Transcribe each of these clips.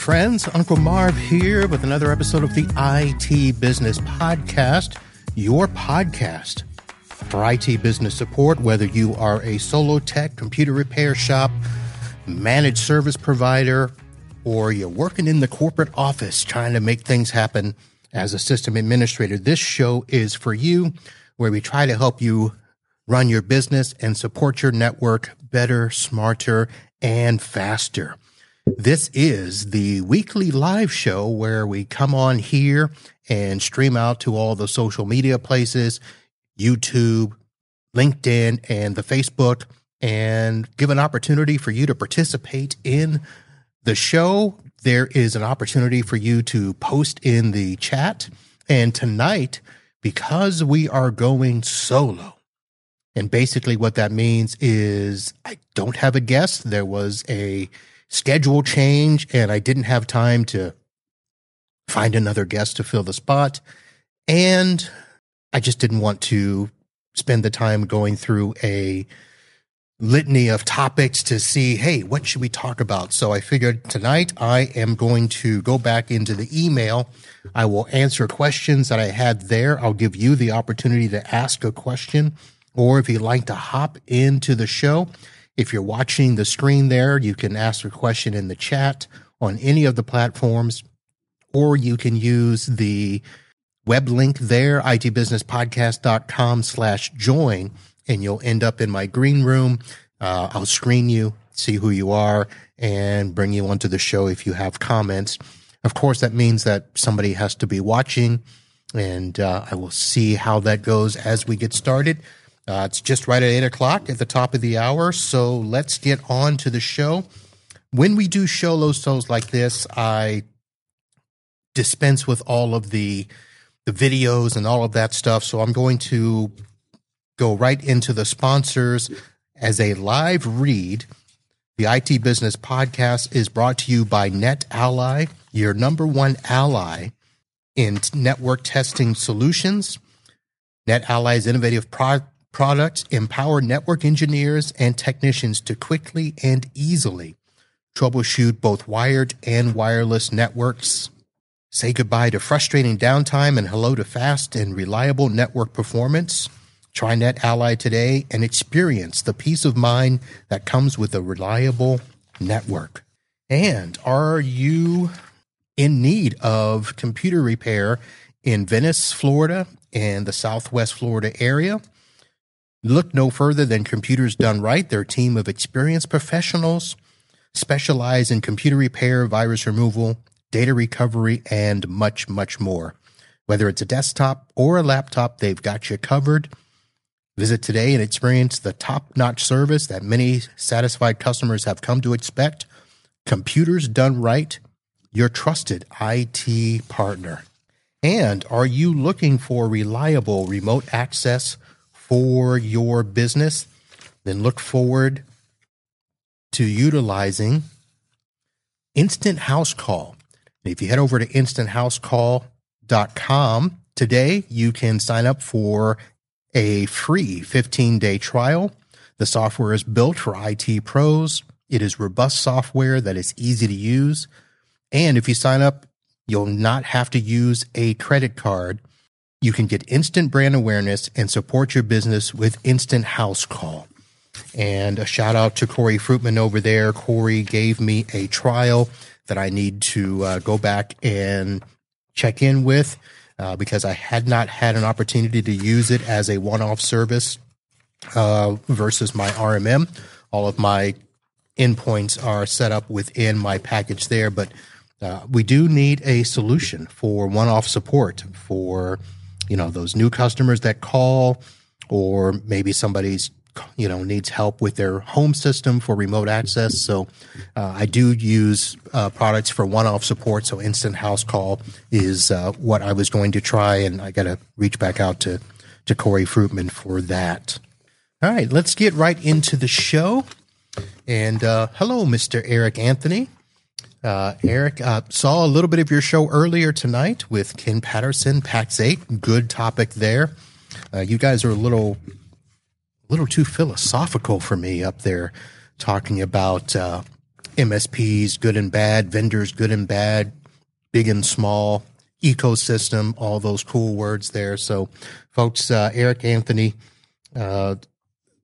friends. Uncle Marv here with another episode of the IT Business Podcast, your podcast for IT business support, whether you are a solo tech, computer repair shop, managed service provider, or you're working in the corporate office trying to make things happen as a system administrator. This show is for you, where we try to help you run your business and support your network better, smarter, and faster. This is the weekly live show where we come on here and stream out to all the social media places, YouTube, LinkedIn, and the Facebook, and give an opportunity for you to participate in the show. There is an opportunity for you to post in the chat. And tonight, because we are going solo, and basically what that means is I don't have a guest. There was a schedule change and I didn't have time to find another guest to fill the spot. And I just didn't want to spend the time going through a litany of topics to see, hey, what should we talk about? So I figured tonight I am going to go back into the email. I will answer questions that I had there. I'll give you the opportunity to ask a question, or if you'd like to hop into the show, if you're watching the screen there, you can ask a question in the chat on any of the platforms, or you can use the web link there, itbusinesspodcast.com slash join, and you'll end up in my green room. Uh, I'll screen you, see who you are, and bring you onto the show if you have comments. Of course, that means that somebody has to be watching, and uh, I will see how that goes as we get started. Uh, it's just right at eight o'clock at the top of the hour. So let's get on to the show. When we do show low shows like this, I dispense with all of the the videos and all of that stuff. So I'm going to go right into the sponsors as a live read. The IT Business Podcast is brought to you by NetAlly, your number one ally in network testing solutions. NetAlly's innovative pro- products empower network engineers and technicians to quickly and easily troubleshoot both wired and wireless networks. Say goodbye to frustrating downtime and hello to fast and reliable network performance. Try NetAlly today and experience the peace of mind that comes with a reliable network. And are you in need of computer repair in Venice, Florida, and the Southwest Florida area? Look no further than Computers Done Right. Their team of experienced professionals specialize in computer repair, virus removal, data recovery, and much, much more. Whether it's a desktop or a laptop, they've got you covered. Visit today and experience the top notch service that many satisfied customers have come to expect. Computers Done Right, your trusted IT partner. And are you looking for reliable remote access for your business, then look forward to utilizing Instant House Call. If you head over to instanthousecall.com today, you can sign up for a free 15 day trial. The software is built for IT pros. It is robust software that is easy to use. And if you sign up, you'll not have to use a credit card you can get instant brand awareness and support your business with Instant House Call. And a shout out to Corey Fruitman over there. Corey gave me a trial that I need to uh, go back and check in with uh, because I had not had an opportunity to use it as a one off service uh, versus my RMM. All of my endpoints are set up within my package there, but uh, we do need a solution for one off support for you know those new customers that call or maybe somebody's you know needs help with their home system for remote access. So uh, i do use uh, products for one-off support. So instant house call is uh, what i was going to try and i got to reach back out to to corey fruitman for that. All right let's get right into the show. And uh, hello mr eric anthony uh, Eric, uh, saw a little bit of your show earlier tonight with Ken Patterson, PAX 8. Good topic there. Uh, you guys are a little, little too philosophical for me up there, talking about uh, MSPs, good and bad, vendors, good and bad, big and small, ecosystem, all those cool words there. So, folks, uh, Eric Anthony, uh,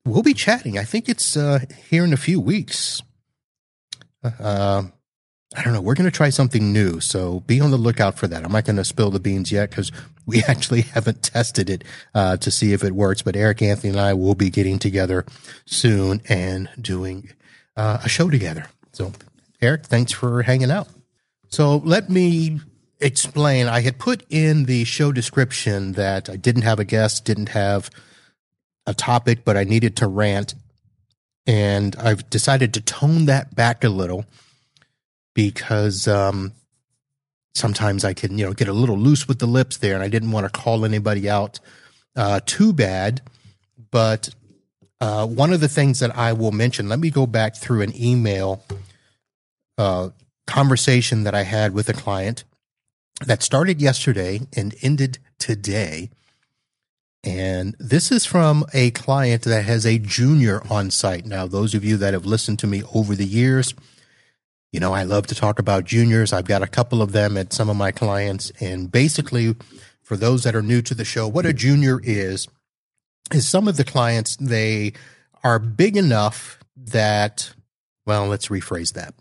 we'll be chatting. I think it's uh, here in a few weeks. Uh, I don't know. We're going to try something new. So be on the lookout for that. I'm not going to spill the beans yet because we actually haven't tested it uh, to see if it works. But Eric Anthony and I will be getting together soon and doing uh, a show together. So, Eric, thanks for hanging out. So let me explain. I had put in the show description that I didn't have a guest, didn't have a topic, but I needed to rant. And I've decided to tone that back a little because um, sometimes I can, you know, get a little loose with the lips there, and I didn't want to call anybody out uh, too bad. But uh, one of the things that I will mention, let me go back through an email uh, conversation that I had with a client that started yesterday and ended today. And this is from a client that has a junior on site. Now, those of you that have listened to me over the years, you know, I love to talk about juniors. I've got a couple of them at some of my clients. And basically, for those that are new to the show, what a junior is, is some of the clients, they are big enough that, well, let's rephrase that.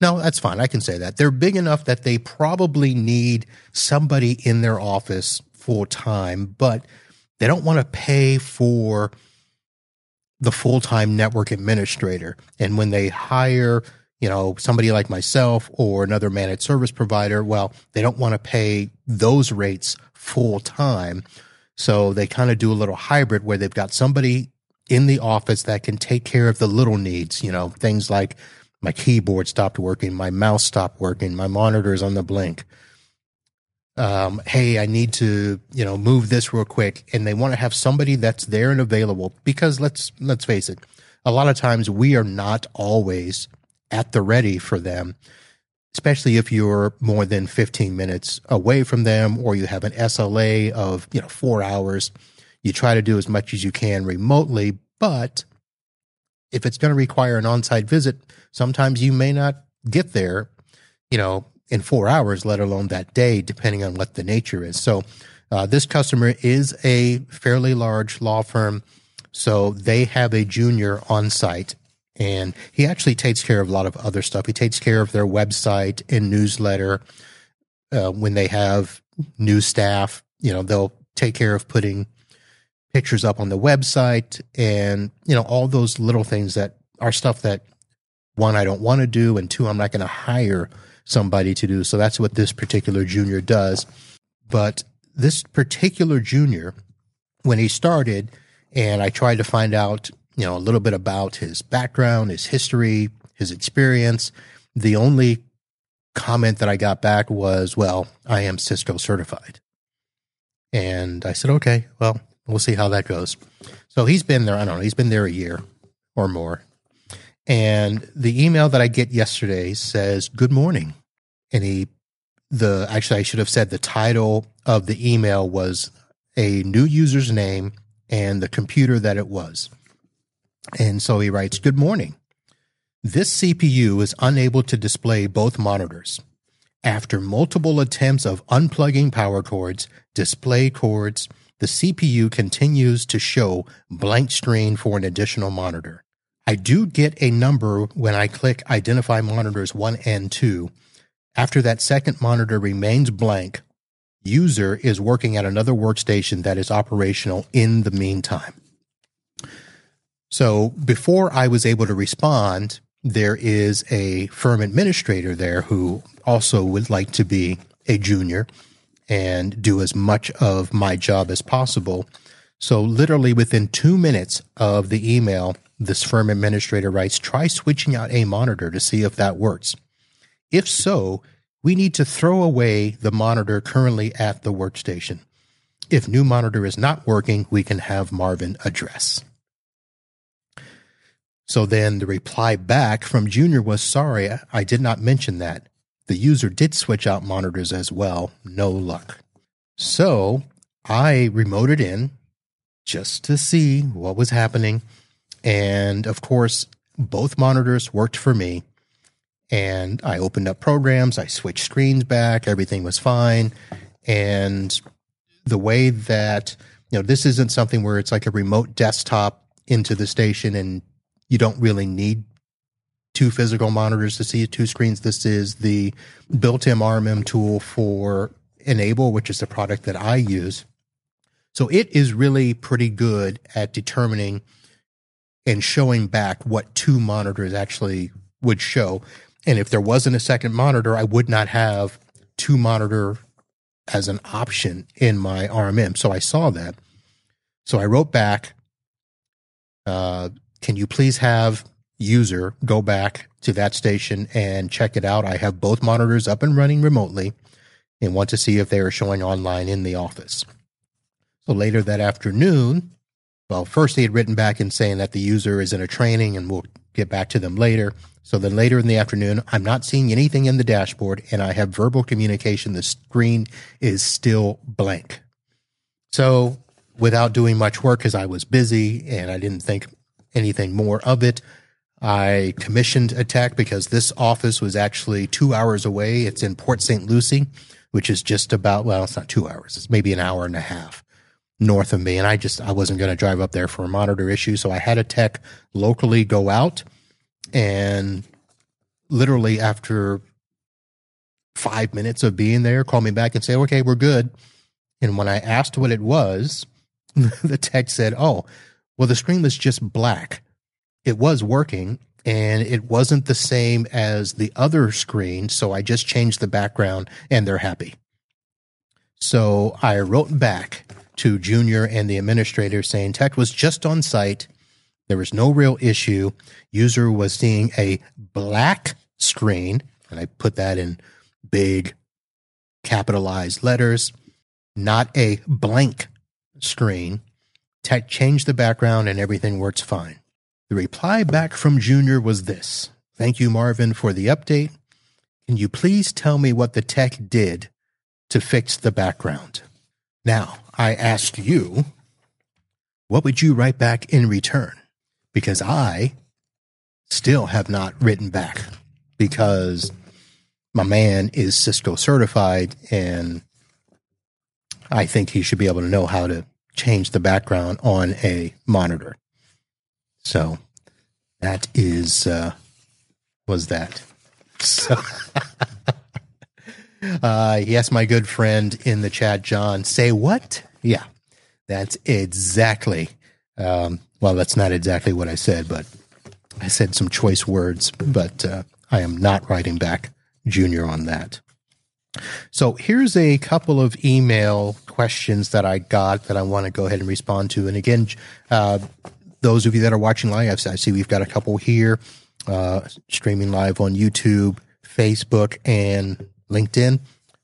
No, that's fine. I can say that. They're big enough that they probably need somebody in their office full time, but they don't want to pay for the full time network administrator. And when they hire, you know, somebody like myself or another managed service provider, well, they don't want to pay those rates full time. So they kind of do a little hybrid where they've got somebody in the office that can take care of the little needs, you know, things like my keyboard stopped working, my mouse stopped working, my monitor is on the blink. Um, hey, I need to, you know, move this real quick. And they want to have somebody that's there and available because let's, let's face it. A lot of times we are not always at the ready for them, especially if you're more than 15 minutes away from them or you have an SLA of, you know, four hours. You try to do as much as you can remotely, but if it's going to require an on-site visit, sometimes you may not get there, you know, in four hours, let alone that day, depending on what the nature is. So, uh, this customer is a fairly large law firm. So they have a junior on site and he actually takes care of a lot of other stuff. He takes care of their website and newsletter. Uh, when they have new staff, you know, they'll take care of putting pictures up on the website and, you know, all those little things that are stuff that one, I don't want to do. And two, I'm not going to hire somebody to do. So that's what this particular junior does. But this particular junior, when he started and I tried to find out, you know, a little bit about his background, his history, his experience, the only comment that I got back was, well, I am Cisco certified. And I said, okay, well, We'll see how that goes. So he's been there, I don't know, he's been there a year or more. And the email that I get yesterday says, Good morning. And he, the, actually, I should have said the title of the email was a new user's name and the computer that it was. And so he writes, Good morning. This CPU is unable to display both monitors. After multiple attempts of unplugging power cords, display cords, the CPU continues to show blank screen for an additional monitor. I do get a number when I click identify monitors 1 and 2. After that second monitor remains blank, user is working at another workstation that is operational in the meantime. So before I was able to respond, there is a firm administrator there who also would like to be a junior and do as much of my job as possible. So, literally within two minutes of the email, this firm administrator writes, try switching out a monitor to see if that works. If so, we need to throw away the monitor currently at the workstation. If new monitor is not working, we can have Marvin address. So then the reply back from Junior was sorry, I did not mention that. The user did switch out monitors as well. No luck. So I remoted in just to see what was happening. And of course, both monitors worked for me. And I opened up programs, I switched screens back, everything was fine. And the way that, you know, this isn't something where it's like a remote desktop into the station and you don't really need two physical monitors to see two screens. This is the built-in RMM tool for N-able, which is the product that I use. So it is really pretty good at determining and showing back what two monitors actually would show. And if there wasn't a second monitor, I would not have two monitor as an option in my RMM. So I saw that. So I wrote back, uh, can you please have user go back to that station and check it out? I have both monitors up and running remotely and want to see if they are showing online in the office. So later that afternoon, well, first he had written back and saying that the user is in a training and we'll get back to them later. So then later in the afternoon, I'm not seeing anything in the dashboard and I have verbal communication. The screen is still blank. So without doing much work, because I was busy and I didn't think anything more of it, I commissioned a tech because this office was actually two hours away. It's in Port St. Lucie, which is just about, well, it's not two hours. It's maybe an hour and a half north of me. And I just, I wasn't going to drive up there for a monitor issue. So I had a tech locally go out and literally after five minutes of being there, call me back and say, okay, we're good. And when I asked what it was, the tech said, oh, well, the screen was just black. It was working and it wasn't the same as the other screen. So I just changed the background and they're happy. So I wrote back to Junior and the administrator saying tech was just on site. There was no real issue. User was seeing a black screen, and I put that in big capitalized letters, not a blank screen. Tech changed the background and everything works fine. The reply back from Junior was this Thank you, Marvin, for the update. Can you please tell me what the tech did to fix the background? Now, I asked you, what would you write back in return? Because I still have not written back because my man is Cisco certified and I think he should be able to know how to change the background on a monitor. So that is, uh, was that. So Uh, yes, my good friend in the chat, John, say what? Yeah, that's exactly. Um, well, that's not exactly what I said, but I said some choice words, but uh, I am not writing back Junior on that. So here's a couple of email questions that I got that I want to go ahead and respond to. And again, uh, those of you that are watching live, I see we've got a couple here uh, streaming live on YouTube, Facebook, and LinkedIn.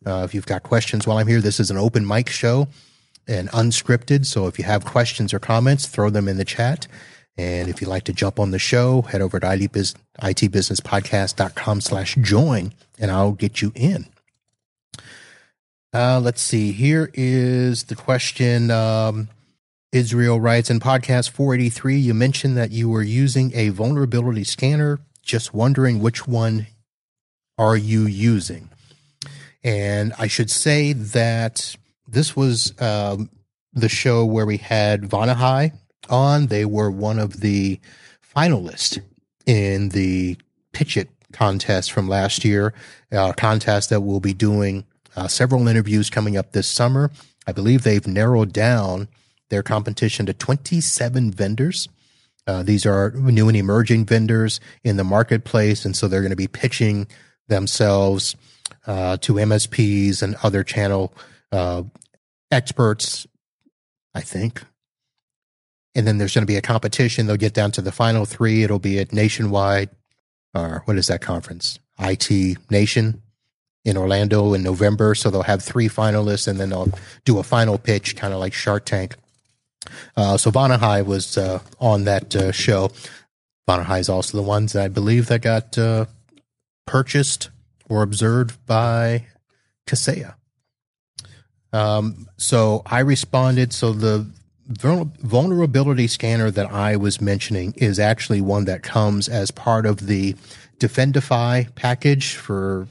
Uh, if you've got questions while I'm here, this is an open mic show and unscripted. So if you have questions or comments, throw them in the chat. And if you'd like to jump on the show, head over to itbusinesspodcast.com slash join and I'll get you in. Uh, let's see. Here is the question. Um, Israel writes in podcast 483, you mentioned that you were using a vulnerability scanner. Just wondering which one are you using? And I should say that this was um, the show where we had Vonahi on. They were one of the finalists in the Pitch It contest from last year, a contest that we'll be doing uh, several interviews coming up this summer. I believe they've narrowed down their competition to 27 vendors. Uh, these are new and emerging vendors in the marketplace, and so they're going to be pitching themselves uh, to MSPs and other channel uh, experts, I think. And then there's going to be a competition. They'll get down to the final three. It'll be at Nationwide, or what is that conference? IT Nation in Orlando in November. So they'll have three finalists and then they'll do a final pitch, kind of like Shark Tank. Uh, so Vonahi was uh, on that uh, show. Vonahi is also the ones that I believe that got uh, purchased or observed by Kaseya. Um, so I responded. So the vulnerability scanner that I was mentioning is actually one that comes as part of the Defendify package. For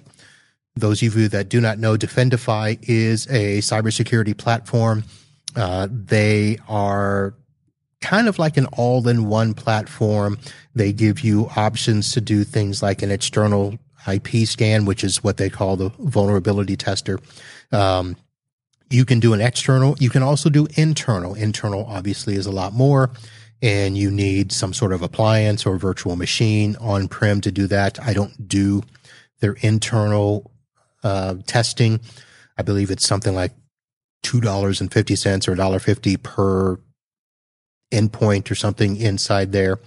those of you that do not know, Defendify is a cybersecurity platform. Uh, they are kind of like an all in one platform. They give you options to do things like an external IP scan, which is what they call the vulnerability tester. Um, you can do an external. You can also do internal. Internal obviously is a lot more and you need some sort of appliance or virtual machine on prem to do that. I don't do their internal uh, testing. I believe it's something like two dollars and fifty cents or dollar fifty per endpoint or something inside there.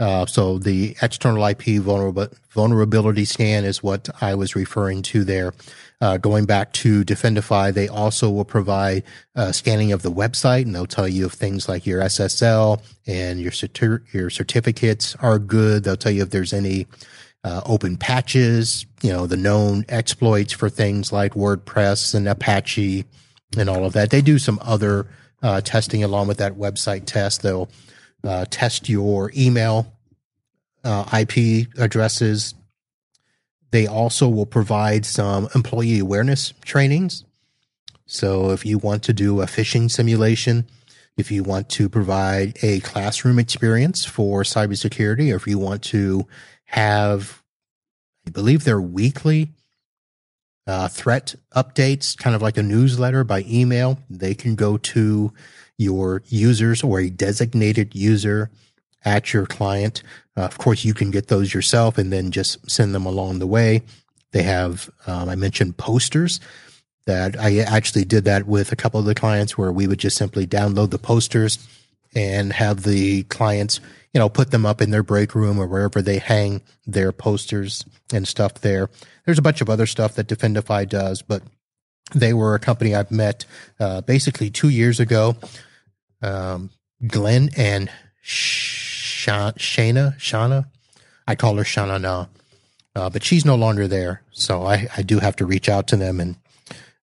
Uh, so the external IP vulnerability scan is what I was referring to there. Uh, going back to Defendify, they also will provide uh, scanning of the website, and they'll tell you if things like your SSL and your your certificates are good. They'll tell you if there's any uh, open patches, you know, the known exploits for things like WordPress and Apache and all of that. They do some other uh, testing along with that website test. They'll uh, test your email uh, IP addresses. They also will provide some employee awareness trainings. So if you want to do a phishing simulation, if you want to provide a classroom experience for cybersecurity, or if you want to have, I believe they're weekly uh, threat updates, kind of like a newsletter by email, they can go to your users or a designated user at your client. Uh, of course, you can get those yourself and then just send them along the way. They have, um, I mentioned posters that I actually did that with a couple of the clients where we would just simply download the posters and have the clients, you know, put them up in their break room or wherever they hang their posters and stuff there. There's a bunch of other stuff that Defendify does, but they were a company I've met uh, basically two years ago. Um, Glenn and Shana, Shana. I call her Shana now, uh, but she's no longer there. So I, I do have to reach out to them and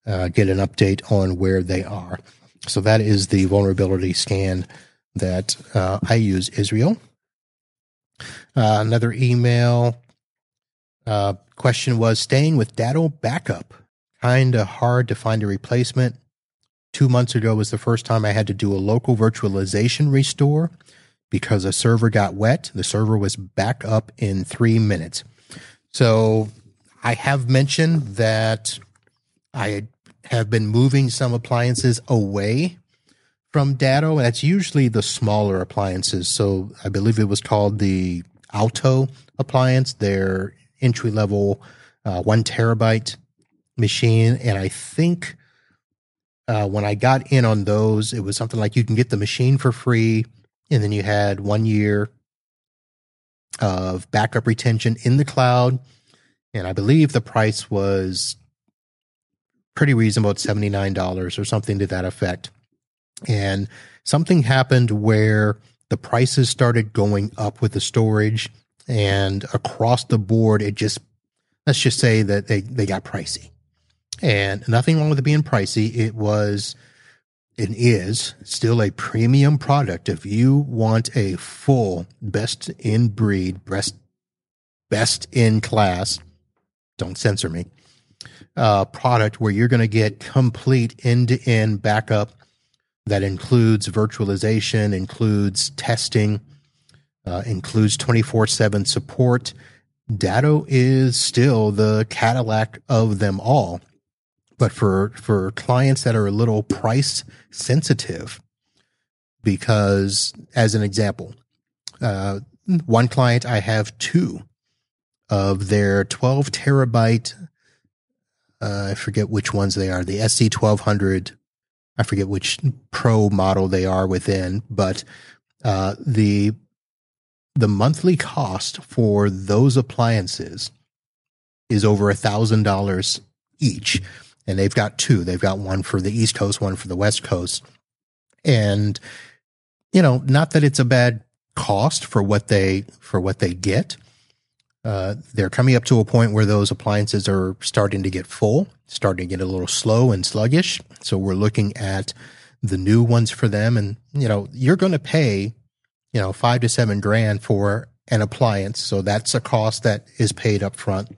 uh, get an update on where they are. So that is the vulnerability scan that uh, I use, Israel. Uh, another email uh, question was staying with Datto backup. Kind of hard to find a replacement. Two months ago was the first time I had to do a local virtualization restore because a server got wet. The server was back up in three minutes. So I have mentioned that I have been moving some appliances away from Datto. And that's usually the smaller appliances. So I believe it was called the Alto appliance, their entry level uh, one terabyte machine. And I think uh, when I got in on those, it was something like you can get the machine for free and then you had one year of backup retention in the cloud. And I believe the price was pretty reasonable at $79 or something to that effect. And something happened where the prices started going up with the storage and across the board, it just, let's just say that they, they got pricey and nothing wrong with it being pricey. It was it is still a premium product. If you want a full best in breed, best, best in class, don't censor me, uh, product where you're going to get complete end to end backup that includes virtualization, includes testing, uh, includes 24 7 support. Datto is still the Cadillac of them all but for for clients that are a little price sensitive because as an example uh, one client i have two of their 12 terabyte uh, i forget which ones they are the sc1200 i forget which pro model they are within but uh, the the monthly cost for those appliances is over a thousand dollars each and they've got two. They've got one for the East Coast, one for the West Coast. And, you know, not that it's a bad cost for what they, for what they get. Uh, they're coming up to a point where those appliances are starting to get full, starting to get a little slow and sluggish. So we're looking at the new ones for them. And, you know, you're going to pay, you know, five to seven grand for an appliance. So that's a cost that is paid up front.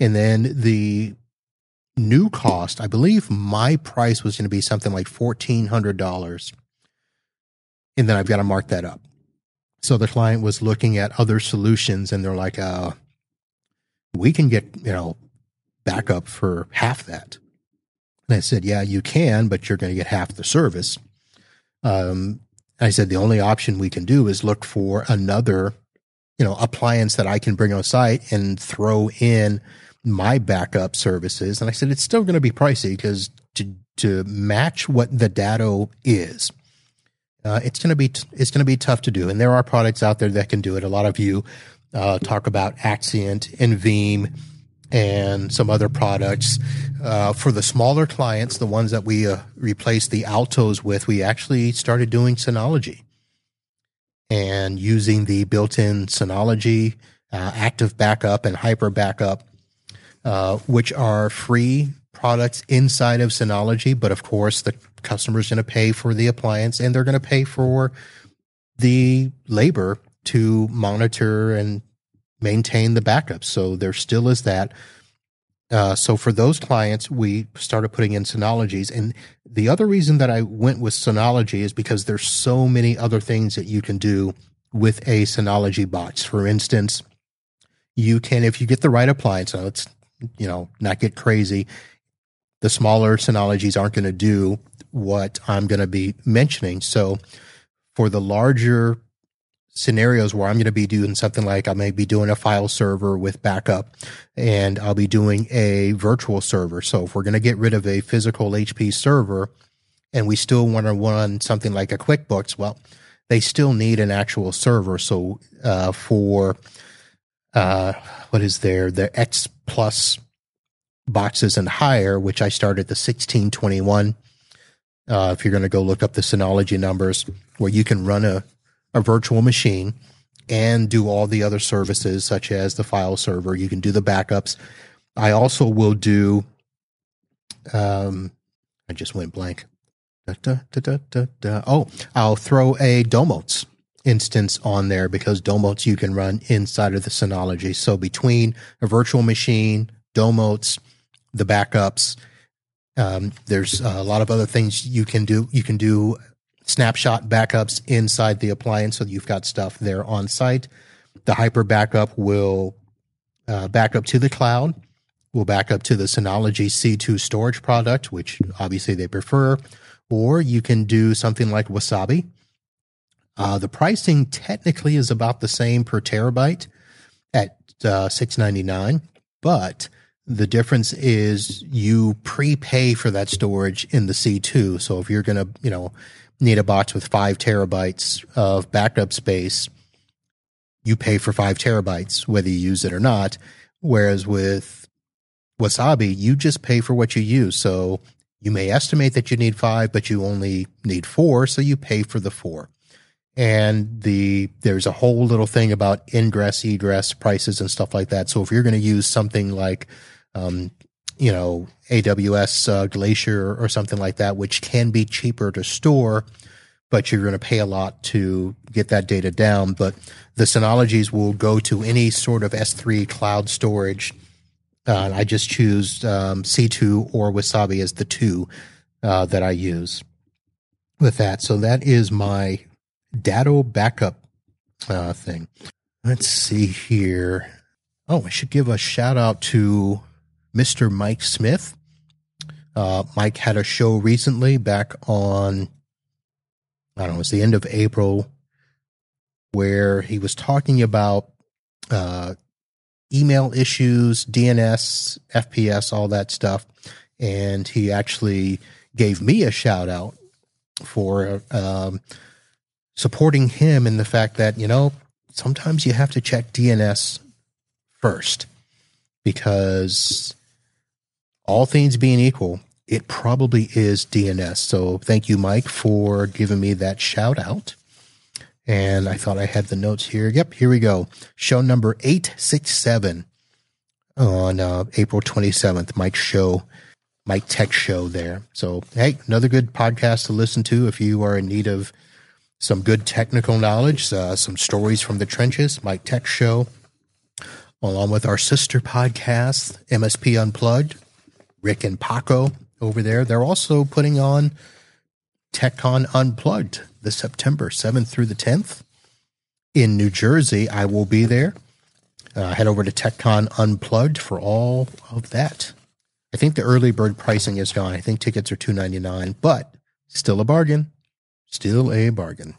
And then the new cost, I believe my price was going to be something like $1,400. And then I've got to mark that up. So the client was looking at other solutions and they're like, uh, we can get, you know, backup for half that. And I said, yeah, you can, but you're going to get half the service. Um, I said, the only option we can do is look for another, you know, appliance that I can bring on site and throw in my backup services. And I said, it's still going to be pricey because to, to match what the Datto is, uh, it's going to be, t- it's going to be tough to do. And there are products out there that can do it. A lot of you, uh, talk about Axcient and Veeam and some other products. Uh, for the smaller clients, the ones that we uh, replaced the Altos with, we actually started doing Synology and using the built-in Synology uh, active backup and hyper backup uh, which are free products inside of Synology. But of course, the customer is going to pay for the appliance and they're going to pay for the labor to monitor and maintain the backups. So there still is that. Uh, so for those clients, we started putting in Synologies. And the other reason that I went with Synology is because there's so many other things that you can do with a Synology box. For instance, you can, if you get the right appliance, now it's you know, not get crazy. The smaller Synologies aren't going to do what I'm going to be mentioning. So for the larger scenarios where I'm going to be doing something like I may be doing a file server with backup and I'll be doing a virtual server. So if we're going to get rid of a physical HP server and we still want to run something like a QuickBooks, well, they still need an actual server. So uh, for uh, what is there? The X plus boxes and higher, which I started the 1621. Uh, if you're going to go look up the Synology numbers, where you can run a, a virtual machine and do all the other services, such as the file server, you can do the backups. I also will do, um, I just went blank. Da, da, da, oh, I'll throw a Domotz instance on there because Domotz you can run inside of the Synology. So between a virtual machine, Domotz, the backups, um, there's a lot of other things you can do. You can do snapshot backups inside the appliance, so you've got stuff there on site. The hyper backup will uh, back up to the cloud. Will back up to the Synology C2 storage product, which obviously they prefer. Or you can do something like Wasabi, uh, the pricing technically is about the same per terabyte at uh, six ninety nine, but the difference is you prepay for that storage in the C2. So if you're going to, you know, need a box with five terabytes of backup space, you pay for five terabytes, whether you use it or not. Whereas with Wasabi, you just pay for what you use. So you may estimate that you need five, but you only need four. So you pay for the four and the there's a whole little thing about ingress egress prices and stuff like that so if you're going to use something like um, you know aws uh, glacier or something like that which can be cheaper to store but you're going to pay a lot to get that data down but the synologies will go to any sort of s3 cloud storage uh, i just choose um, c2 or wasabi as the two uh, that i use with that so that is my Datto backup uh, thing. Let's see here. Oh, I should give a shout out to Mr. Mike Smith. Uh, Mike had a show recently back on, I don't know, it's the end of April, where he was talking about uh, email issues, DNS, FPS, all that stuff. And he actually gave me a shout out for um, supporting him in the fact that, you know, sometimes you have to check DNS first because all things being equal, it probably is DNS. So thank you, Mike, for giving me that shout out. And I thought I had the notes here. Yep, here we go. Show number 867 on uh, April 27th, Mike's show. Mike Tech Show there. So, hey, another good podcast to listen to if you are in need of some good technical knowledge, uh, some stories from the trenches. Mike Tech Show, along with our sister podcast, MSP Unplugged, Rick and Paco over there. They're also putting on TechCon Unplugged this September 7th through the 10th in New Jersey. I will be there. Uh, head over to TechCon Unplugged for all of that. I think the early bird pricing is gone. I think tickets are two ninety nine, but still a bargain. Still a bargain.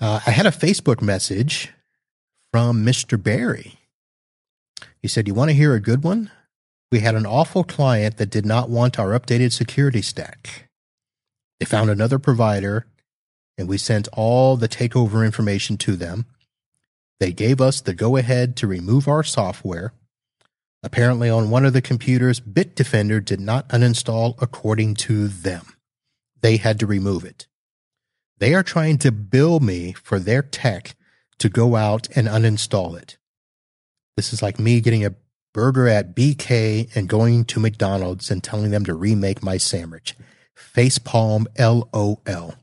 Uh, I had a Facebook message from Mr. Barry. He said, You want to hear a good one? We had an awful client that did not want our updated security stack. They found another provider, and we sent all the takeover information to them. They gave us the go ahead to remove our software. Apparently, on one of the computers, Bitdefender did not uninstall according to them. They had to remove it. They are trying to bill me for their tech to go out and uninstall it. This is like me getting a burger at BK and going to McDonald's and telling them to remake my sandwich. Facepalm LOL.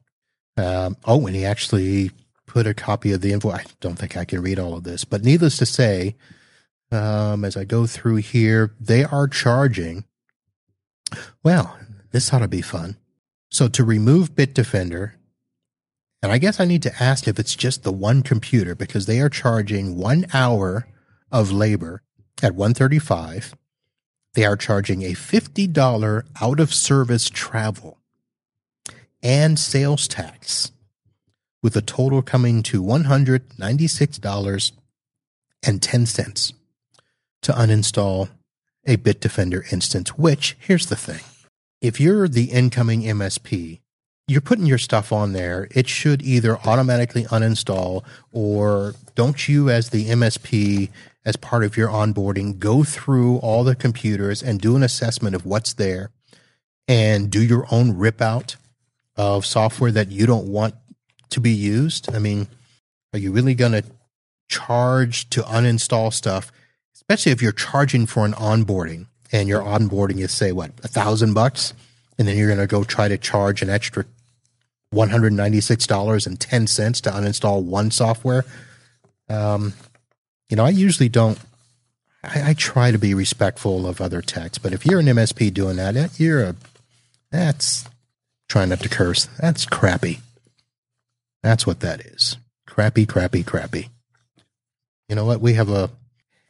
Um, oh, and he actually put a copy of the invoice. I don't think I can read all of this, but needless to say, um, as I go through here, they are charging. Well, this ought to be fun. So to remove Bitdefender, and I guess I need to ask if it's just the one computer because they are charging one hour of labor at 135. They are charging a $50 out of service travel and sales tax with a total coming to $196.10 to uninstall a Bitdefender instance, which here's the thing. If you're the incoming MSP, you're putting your stuff on there. It should either automatically uninstall or don't you, as the MSP, as part of your onboarding, go through all the computers and do an assessment of what's there and do your own rip out of software that you don't want to be used? I mean, are you really going to charge to uninstall stuff, especially if you're charging for an onboarding and your onboarding is say what a thousand bucks, and then you're going to go try to charge an extra one hundred ninety six dollars and ten cents to uninstall one software? Um, you know, I usually don't. I, I, try to be respectful of other techs, but if you're an MSP doing that, you're a that's trying not to curse. That's crappy. That's what that is. Crappy, crappy, crappy. You know what? We have a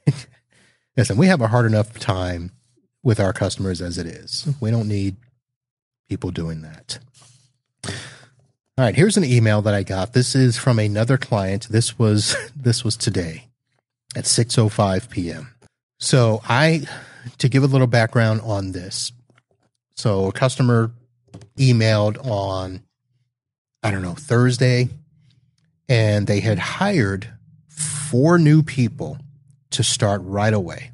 listen. We have a hard enough time with our customers as it is. We don't need people doing that. All right, here's an email that I got. This is from another client. This was this was today at 6:05 p.m. So, I to give a little background on this. So, a customer emailed on I don't know, Thursday, and they had hired four new people to start right away.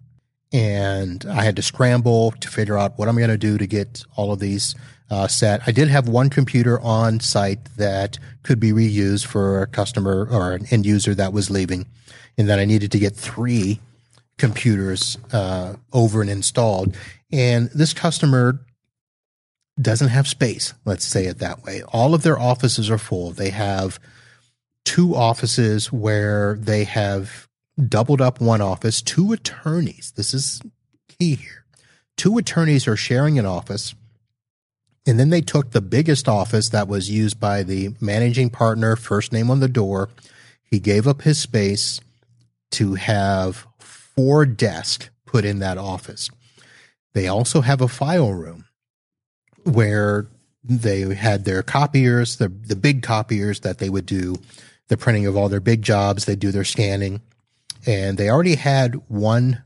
And I had to scramble to figure out what I'm going to do to get all of these uh, set. I did have one computer on site that could be reused for a customer or an end user that was leaving, and then I needed to get three computers uh, over and installed. And this customer doesn't have space. Let's say it that way. All of their offices are full. They have two offices where they have doubled up one office, two attorneys. This is key here. Two attorneys are sharing an office. And then they took the biggest office that was used by the managing partner, first name on the door. He gave up his space to have four desks put in that office. They also have a file room where they had their copiers, the the big copiers that they would do the printing of all their big jobs. They do their scanning, and they already had one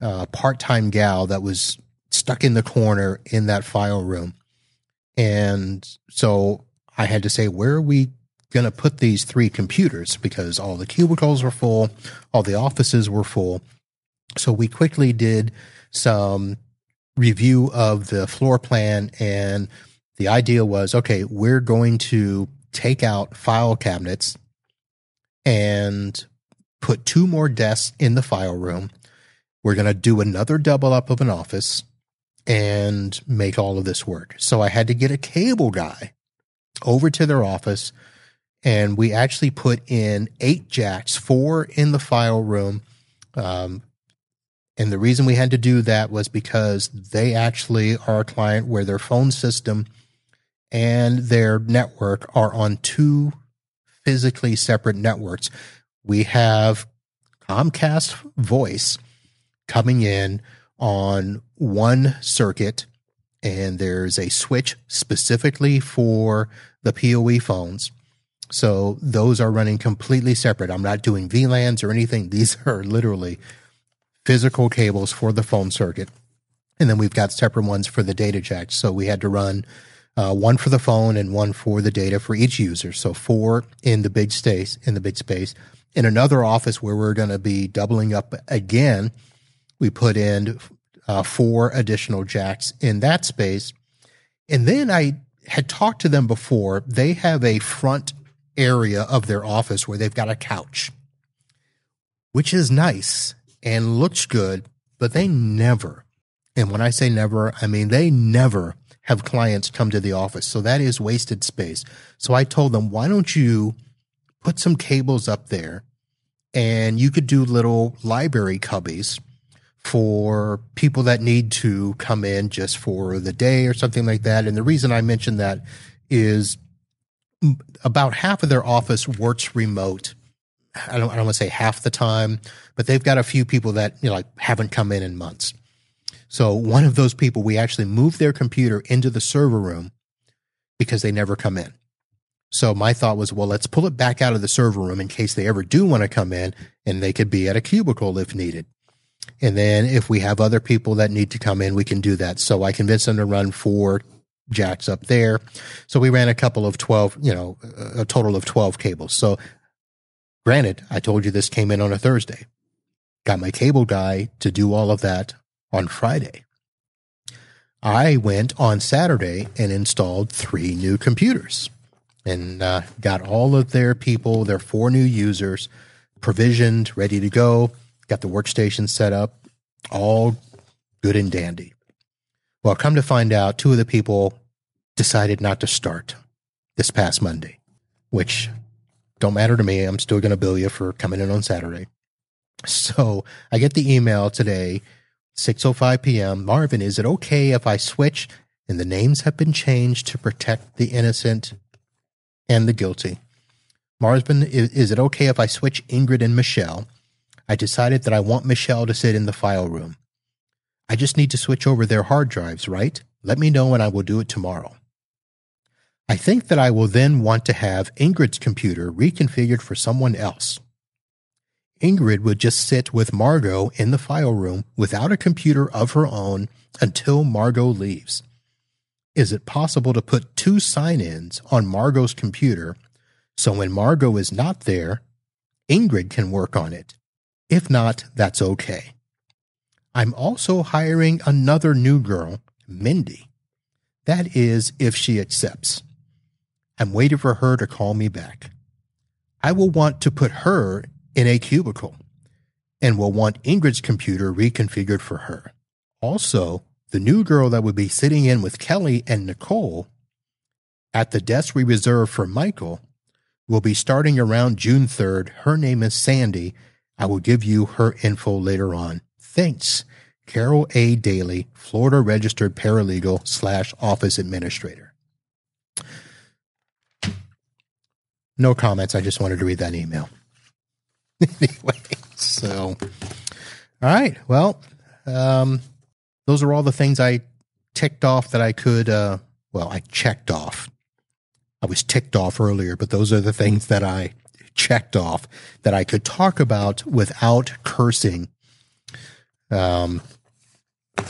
uh, part time gal that was stuck in the corner in that file room, and so I had to say, where are we going to put these three computers? Because all the cubicles were full, all the offices were full. So we quickly did some review of the floor plan and the idea was okay we're going to take out file cabinets and put two more desks in the file room we're going to do another double up of an office and make all of this work. So I had to get a cable guy over to their office and we actually put in eight jacks, four in the file room. Um, and the reason we had to do that was because they actually are a client where their phone system and their network are on two physically separate networks. We have Comcast voice coming in on one circuit, and there's a switch specifically for the PoE phones. So those are running completely separate. I'm not doing VLANs or anything. These are literally physical cables for the phone circuit. And then we've got separate ones for the data jack. So we had to run uh, one for the phone and one for the data for each user. So four in the big space, in the big space. In another office where we're going to be doubling up again, we put in uh, four additional jacks in that space. And then I had talked to them before. They have a front area of their office where they've got a couch, which is nice and looks good, but they never, and when I say never, I mean they never have clients come to the office. So that is wasted space. So I told them, why don't you put some cables up there and you could do little library cubbies for people that need to come in just for the day or something like that. And the reason I mentioned that is about half of their office works remote. I don't, I don't want to say half the time, but they've got a few people that you know, like haven't come in in months. So one of those people, we actually moved their computer into the server room because they never come in. So my thought was, well, let's pull it back out of the server room in case they ever do want to come in and they could be at a cubicle if needed. And then if we have other people that need to come in, we can do that. So I convinced them to run four jacks up there. So we ran a couple of 12, you know, a total of 12 cables. So granted, I told you this came in on a Thursday. Got my cable guy to do all of that on Friday. I went on Saturday and installed three new computers and uh, got all of their people, their four new users, provisioned, ready to go. Got the workstation set up, all good and dandy. Well, come to find out, two of the people decided not to start this past Monday, which don't matter to me. I'm still going to bill you for coming in on Saturday. So I get the email today, 6:05 p.m. Marvin, is it okay if I switch? And the names have been changed to protect the innocent and the guilty. Marvin, is, is it okay if I switch Ingrid and Michelle? I decided that I want Michelle to sit in the file room. I just need to switch over their hard drives, right? Let me know and I will do it tomorrow. I think that I will then want to have Ingrid's computer reconfigured for someone else. Ingrid would just sit with Margot in the file room without a computer of her own until Margot leaves. Is it possible to put two sign ins on Margot's computer so when Margot is not there, Ingrid can work on it? If not, that's okay. I'm also hiring another new girl, Mindy. That is, if she accepts. I'm waiting for her to call me back. I will want to put her in a cubicle and will want Ingrid's computer reconfigured for her. Also, the new girl that would be sitting in with Kelly and Nicole at the desk we reserved for Michael will be starting around June 3rd. Her name is Sandy. I will give you her info later on. Thanks. Carol A. Daly, Florida registered paralegal slash office administrator. No comments. I just wanted to read that email. anyway, so all right. Well, um, those are all the things I ticked off that I could. Uh, well, I checked off. I was ticked off earlier, but those are the things that I checked off that I could talk about without cursing. Um,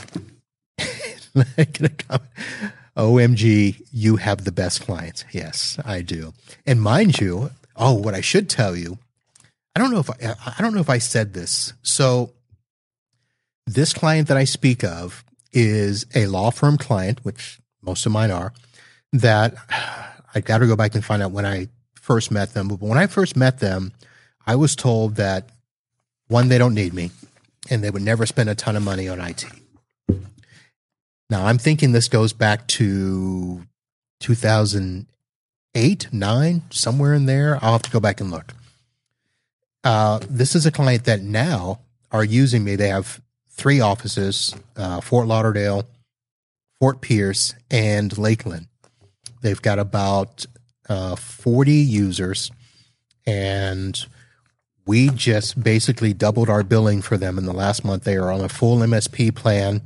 OMG, you have the best clients. Yes, I do. And mind you, oh, what I should tell you, I don't know if I, I don't know if I said this. So this client that I speak of is a law firm client, which most of mine are, that I got to go back and find out when I first met them. But when I first met them, I was told that one, they don't need me and they would never spend a ton of money on IT. Now I'm thinking this goes back to 2008, nine, somewhere in there. I'll have to go back and look. Uh, this is a client that now are using me. They have three offices: uh, Fort Lauderdale, Fort Pierce, and Lakeland. They've got about uh, 40 users, and we just basically doubled our billing for them in the last month. They are on a full MSP plan.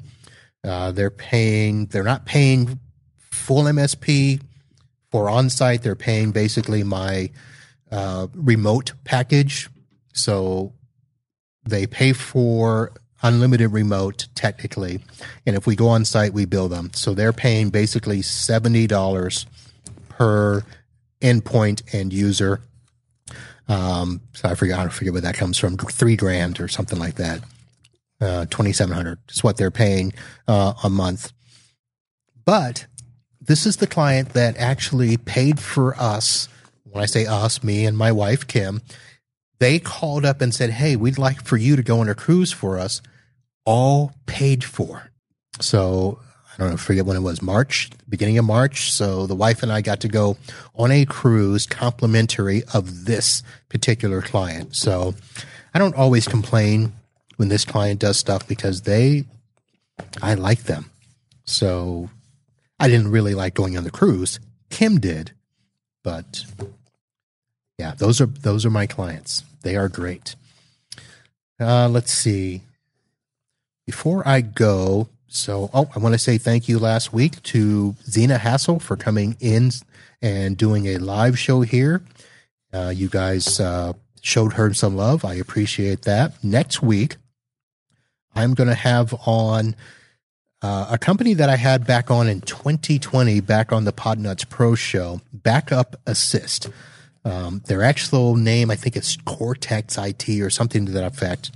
Uh, they're paying, they're not paying full MSP for on site. They're paying basically my uh, remote package. So they pay for unlimited remote technically. And if we go on site, we bill them. So they're paying basically $70 per endpoint and user. Um, so I forget, I forget where that comes from, three grand or something like that. Uh, 2700 is what they're paying uh, a month. But this is the client that actually paid for us. When I say us, me and my wife, Kim, they called up and said, Hey, we'd like for you to go on a cruise for us, all paid for. So I don't know, forget when it was March, beginning of March. So the wife and I got to go on a cruise complimentary of this particular client. So I don't always complain when this client does stuff because they, I like them. So I didn't really like going on the cruise. Kim did, but yeah, those are those are my clients. They are great. Uh, let's see. Before I go, so oh, I want to say thank you last week to Zena Hassel for coming in and doing a live show here. Uh, you guys uh, showed her some love. I appreciate that. Next week, I'm going to have on uh, a company that I had back on in 2020, back on the Podnutz Pro show, Backup Assist. Um, their actual name, I think it's Cortex IT or something to that effect.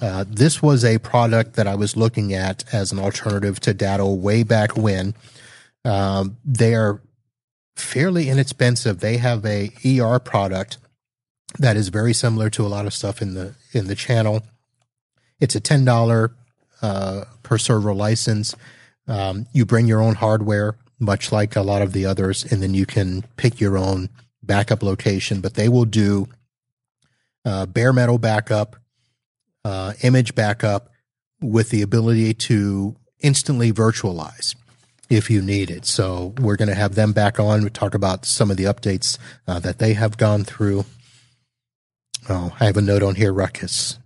Uh, this was a product that I was looking at as an alternative to Datto way back when. Um, they are fairly inexpensive. They have a ER product that is very similar to a lot of stuff in the in the channel. It's a ten dollar uh, per server license. Um, you bring your own hardware, much like a lot of the others, and then you can pick your own backup location. But they will do uh, bare metal backup, uh, image backup, with the ability to instantly virtualize if you need it. So we're going to have them back on. We talk about some of the updates uh, that they have gone through. Oh, I have a note on here, Ruckus.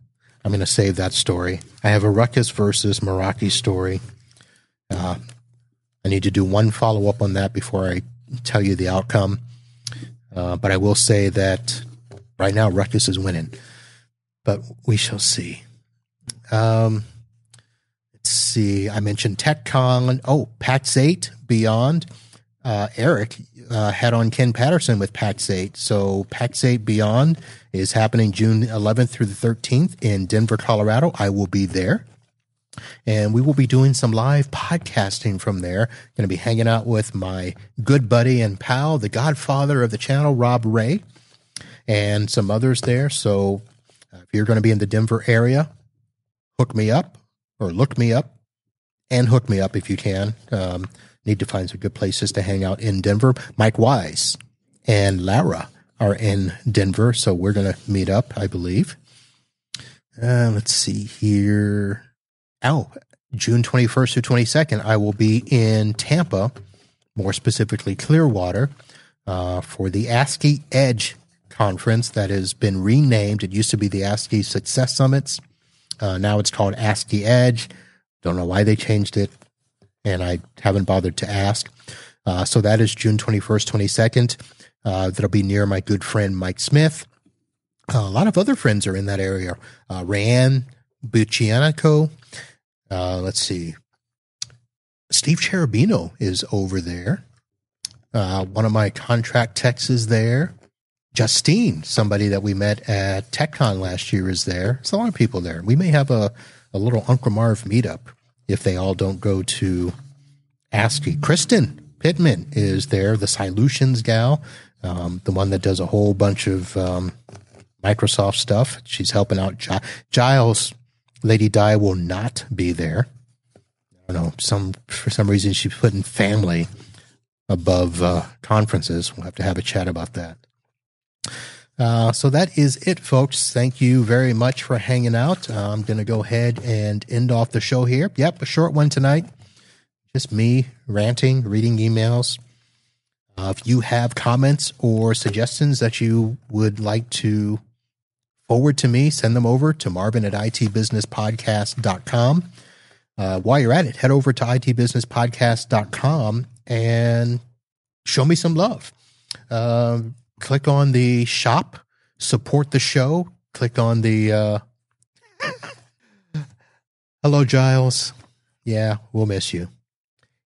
I'm going to save that story. I have a Ruckus versus Meraki story. Uh, I need to do one follow up on that before I tell you the outcome. Uh, but I will say that right now Ruckus is winning, but we shall see. Um, let's see. I mentioned TechCon. Oh, PAX 8 Beyond. Uh, Eric uh, had on Ken Patterson with Pax8. So Pax8 Beyond is happening June 11th through the 13th in Denver, Colorado. I will be there. And we will be doing some live podcasting from there. Going to be hanging out with my good buddy and pal, the godfather of the channel, Rob Rae, and some others there. So uh, if you're going to be in the Denver area, hook me up or look me up and hook me up if you can. Um, need to find some good places to hang out in Denver. Mike Wise and Lara are in Denver, so we're going to meet up, I believe. Uh, let's see here. Oh, June 21st to 22nd, I will be in Tampa, more specifically Clearwater, uh, for the ASCII Edge conference that has been renamed. It used to be the ASCII Success Summits. Uh, now it's called ASCII Edge. Don't know why they changed it, and I haven't bothered to ask. Uh, so that is June 21st, 22nd. Uh, that'll be near my good friend Mike Smith. Uh, a lot of other friends are in that area. Uh, Rayanne Buccianico. Uh, let's see. Steve Cherubino is over there. Uh, one of my contract techs is there. Justine, somebody that we met at TechCon last year, is there. There's a lot of people there. We may have a, a little Uncle Marv meetup if they all don't go to ASCII. Kristen Pittman is there, the Solutions gal um, the one that does a whole bunch of um, Microsoft stuff. She's helping out Giles. Lady Di will not be there. I don't know, some for some reason she's putting family above uh, conferences. We'll have to have a chat about that. Uh, so that is it, folks. Thank you very much for hanging out. Uh, I'm going to go ahead and end off the show here. Yep, a short one tonight. Just me ranting, reading emails. Uh, if you have comments or suggestions that you would like to forward to me, send them over to marvin at itbusinesspodcast.com. Uh, while you're at it, head over to itbusinesspodcast.com and show me some love. Uh, click on the shop, support the show. Click on the uh, hello, Giles. Yeah, we'll miss you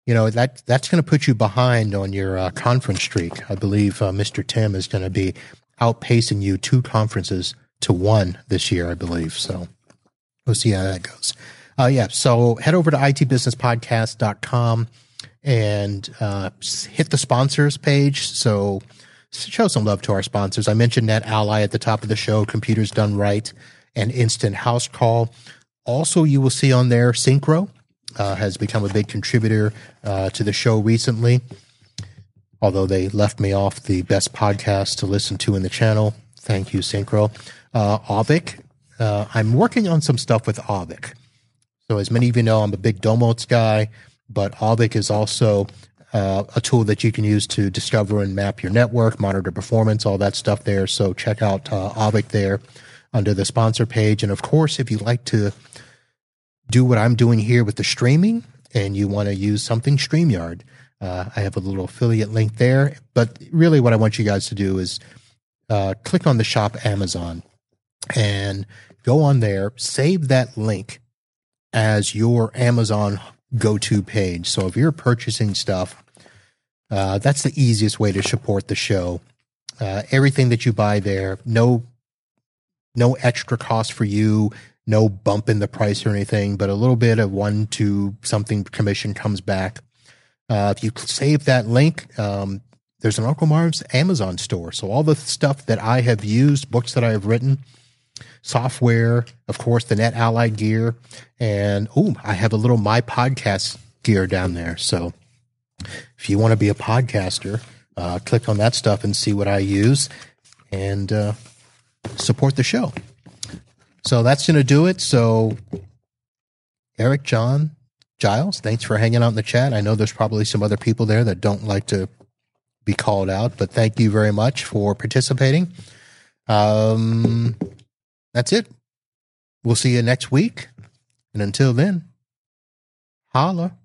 you know that that's going to put you behind on your uh, conference streak. I believe uh, Mr. Tim is going to be outpacing you two conferences to one this year. I believe so. We'll see how that goes. Uh, yeah, so head over to itbusinesspodcast.com and uh, hit the sponsors page. So show some love to our sponsors. I mentioned NetAlly at the top of the show, Computers Done Right, and Instant House Call. Also, you will see on there Syncro uh, has become a big contributor uh, to the show recently. Although they left me off the best podcast to listen to in the channel. Thank you, Syncro. Uh, Auvik. Uh, I'm working on some stuff with Auvik. So, as many of you know, I'm a big Domotz guy, but Auvik is also uh, a tool that you can use to discover and map your network, monitor performance, all that stuff there. So, check out uh, Auvik there under the sponsor page. And of course, if you like to do what I'm doing here with the streaming and you want to use something, StreamYard, uh, I have a little affiliate link there. But really, what I want you guys to do is uh, click on the shop Amazon and go on there, save that link as your Amazon go to page. So if you're purchasing stuff, uh, that's the easiest way to support the show. Uh, everything that you buy there, no no extra cost for you no bump in the price or anything, but a little bit of one to something commission comes back. Uh, if you save that link, um, there's an Uncle Marv's Amazon store. So all the stuff that I have used, books that I have written, software, of course, the NetAlly gear, and oh, I have a little my podcast gear down there. So if you want to be a podcaster, uh, click on that stuff and see what I use and uh, support the show. So that's going to do it. So, Eric, John, Giles, thanks for hanging out in the chat. I know there's probably some other people there that don't like to be called out, but thank you very much for participating. Um, that's it. We'll see you next week. And until then, holla.